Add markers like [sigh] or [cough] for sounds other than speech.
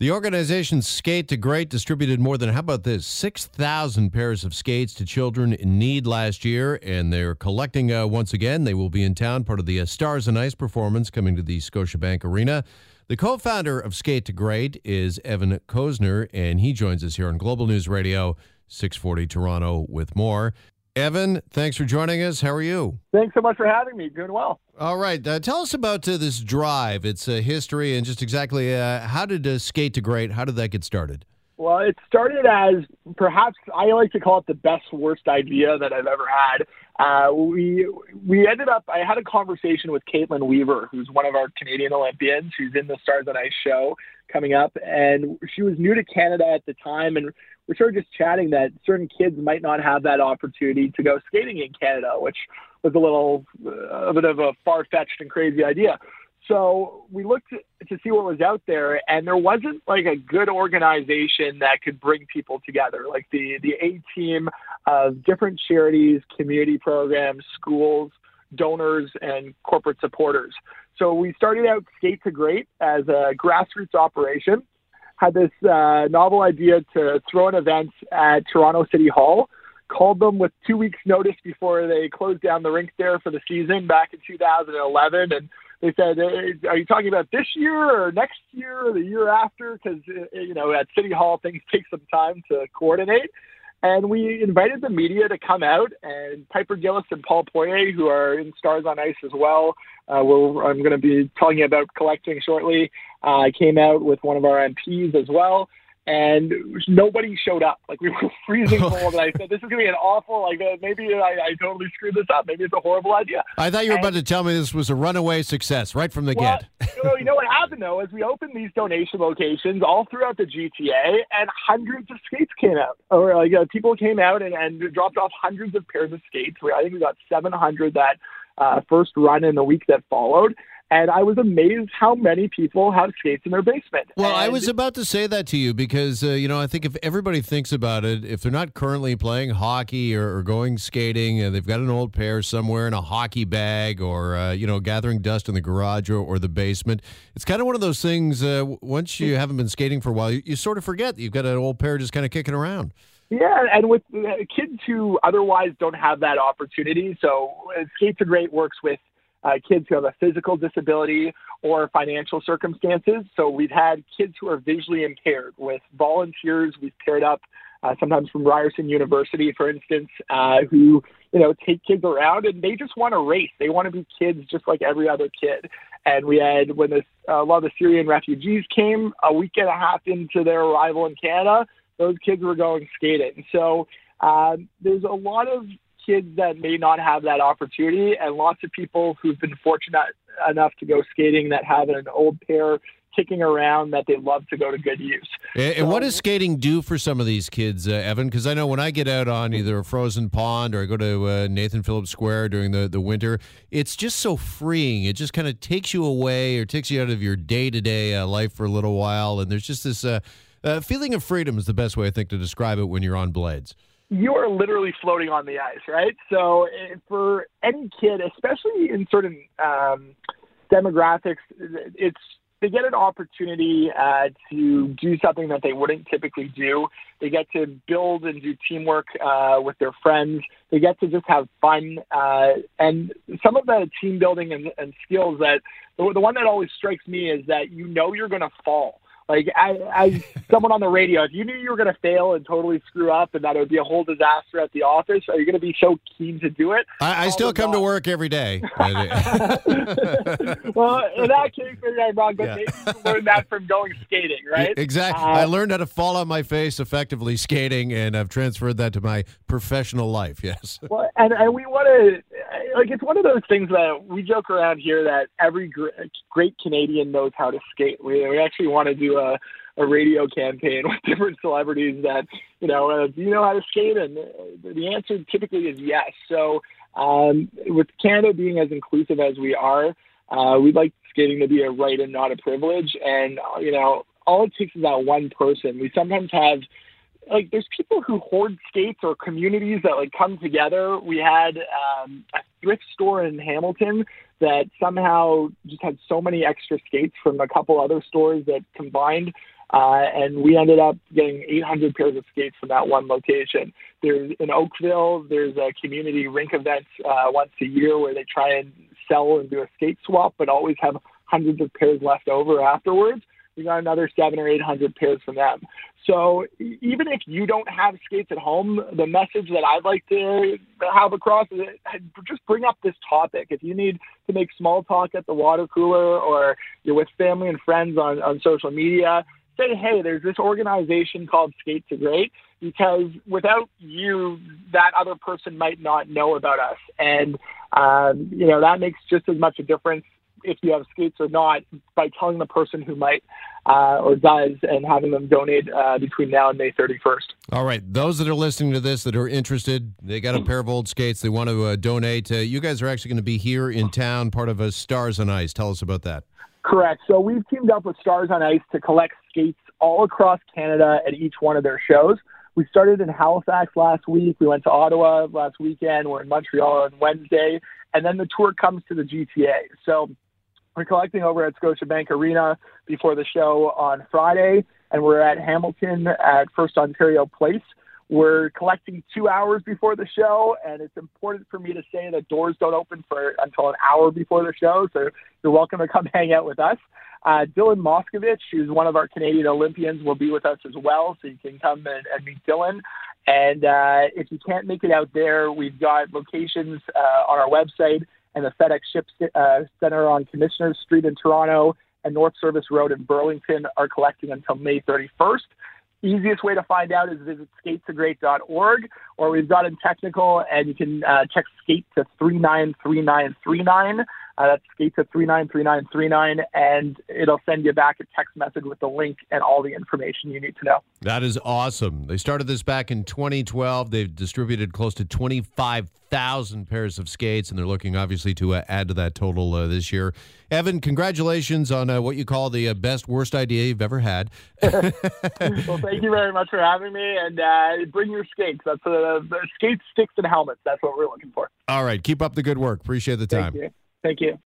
The organization Skate to Great distributed more than, how about this, 6,000 pairs of skates to children in need last year, and they're collecting uh, once again. They will be in town, part of the uh, Stars on Ice performance coming to the Scotiabank Arena. The co founder of Skate to Great is Evan Kozner, and he joins us here on Global News Radio, 640 Toronto, with more. Evan, thanks for joining us. How are you? Thanks so much for having me. Doing well. All right. Uh, tell us about uh, this drive, its uh, history, and just exactly uh, how did uh, Skate to Great, how did that get started? Well, it started as perhaps I like to call it the best worst idea that I've ever had. Uh, we we ended up. I had a conversation with Kaitlyn Weaver, who's one of our Canadian Olympians, who's in the Stars on Ice show coming up, and she was new to Canada at the time, and we started just chatting that certain kids might not have that opportunity to go skating in Canada, which was a little uh, a bit of a far fetched and crazy idea. So we looked to see what was out there, and there wasn't like a good organization that could bring people together, like the the A team of different charities, community programs, schools, donors, and corporate supporters. So we started out Skate to Great as a grassroots operation had this uh, novel idea to throw an event at Toronto City Hall. Called them with two weeks' notice before they closed down the rink there for the season back in 2011, and they said, "Are you talking about this year or next year or the year after?" Because uh, you know at City Hall things take some time to coordinate. And we invited the media to come out, and Piper Gilles and Paul Poirier, who are in Stars on Ice as well, uh, I'm going to be telling you about collecting shortly, uh, came out with one of our MPs as well and nobody showed up. Like we were [laughs] freezing [laughs] cold, and I said, "This is going to be an awful. Like uh, maybe I, I, totally screwed this up. Maybe it's a horrible idea." I thought you were and, about to tell me this was a runaway success right from the well, get. you, know, you know what happened though is we opened these donation locations all throughout the GTA, and hundreds of skates came out. Or like uh, people came out and, and dropped off hundreds of pairs of skates. I think we got 700 that uh, first run in the week that followed and I was amazed how many people have skates in their basement. Well, and I was about to say that to you because uh, you know I think if everybody thinks about it, if they're not currently playing hockey or, or going skating, and they've got an old pair somewhere in a hockey bag, or uh, you know gathering dust in the garage or, or the basement, it's kind of one of those things. Uh, once you haven't been skating for a while, you, you sort of forget that you've got an old pair just kind of kicking around. Yeah, and with uh, kids who otherwise don't have that opportunity, so uh, Skate to Great works with uh, kids who have a physical disability or financial circumstances. So we've had kids who are visually impaired with volunteers we've paired up, uh, sometimes from Ryerson University, for instance, uh, who you know take kids around and they just want to race. They want to be kids just like every other kid. And we had when this, uh, a lot of the Syrian refugees came a week and a half into their arrival in Canada, those kids were going skating. So uh, there's a lot of kids that may not have that opportunity, and lots of people who've been fortunate enough to go skating that have an old pair kicking around that they love to go to good use. And, so, what does skating do for some of these kids, uh, Evan? Because I know when I get out on either a frozen pond or I go to uh, Nathan Phillips Square during the, the winter, it's just so freeing. It just kind of takes you away or takes you out of your day to day life for a little while. And there's just this uh, uh, feeling of freedom, is the best way I think to describe it when you're on blades you are literally floating on the ice, right? So eh, for any kid, especially in certain um, demographics, it's they get an opportunity uh, to do something that they wouldn't typically do. They get to build and do teamwork uh, with their friends. They get to just have fun. Uh, and some of the team building and, and skills that the, the one that always strikes me is that you know you're going to fall. Like as [laughs] someone on the radio, if you knew you were going to fail and totally screw up, and that it would be a whole disaster at the office, are you going to be so keen to do it? I, I still come to work every day. [laughs] [laughs] well, in that case, maybe I'm wrong, but yeah. maybe you learned that from going skating, right? Exactly. Uh, I learned how to fall on my face effectively skating, and I've transferred that to my professional life. Yes. Well, and, and we want to like it's one of those things that we joke around here that every great, great Canadian knows how to skate. We, we actually want to do a, a radio campaign [laughs] with different celebrities that you know uh, do you know how to skate, and the answer typically is yes. So um, with Canada being as inclusive as we are, uh, we'd like skating to be a right and not a privilege. And you know, all it takes is that one person. We sometimes have like there's people who hoard skates or communities that like come together. We had um, thrift store in Hamilton that somehow just had so many extra skates from a couple other stores that combined Uh, and we ended up getting 800 pairs of skates from that one location. There's in Oakville, there's a community rink event uh, once a year where they try and sell and do a skate swap, but always have hundreds of pairs left over afterwards. We got another seven or eight hundred pairs from them. So even if you don't have skates at home, the message that I'd like to have across is just bring up this topic. If you need to make small talk at the water cooler or you're with family and friends on, on social media, say, hey, there's this organization called Skate to Great because without you, that other person might not know about us. And, um, you know, that makes just as much a difference if you have skates or not by telling the person who might uh, or does and having them donate uh, between now and May 31st. All right. Those that are listening to this that are interested, they got a pair of old skates, they want to uh, donate. Uh, you guys are actually going to be here in town, part of a Stars on Ice. Tell us about that. Correct. So we've teamed up with Stars on Ice to collect skates all across Canada at each one of their shows. We started in Halifax last week. We went to Ottawa last weekend. We're in Montreal on Wednesday. And then the tour comes to the GTA. So collecting over at Scotiabank Arena before the show on Friday, and we're at Hamilton at First Ontario Place. We're collecting two hours before the show, and it's important for me to say that doors don't open for until an hour before the show. So you're welcome to come [laughs] hang out with us. Uh, Dylan Moscovitch, who's one of our Canadian Olympians, will be with us as well, so you can come and, and meet Dylan. And uh, if you can't make it out there, we've got locations uh, on our website and the FedEx Ship uh, Center on Commissioners Street in Toronto and North Service Road in Burlington are collecting until May 31st. Easiest way to find out is visit skatetoGreat.org, or we've got in technical, and you can uh, skate to 393939. Uh, that's skate to 393939, and it'll send you back a text message with the link and all the information you need to know. That is awesome. They started this back in 2012. They've distributed close to 25,000 pairs of skates, and they're looking obviously to uh, add to that total uh, this year. Evan, congratulations on uh, what you call the uh, best worst idea you've ever had. [laughs] well, thank you very much for having me, and uh, bring your skates. That's uh, the skates, sticks, and helmets. That's what we're looking for. All right, keep up the good work. Appreciate the time. Thank you.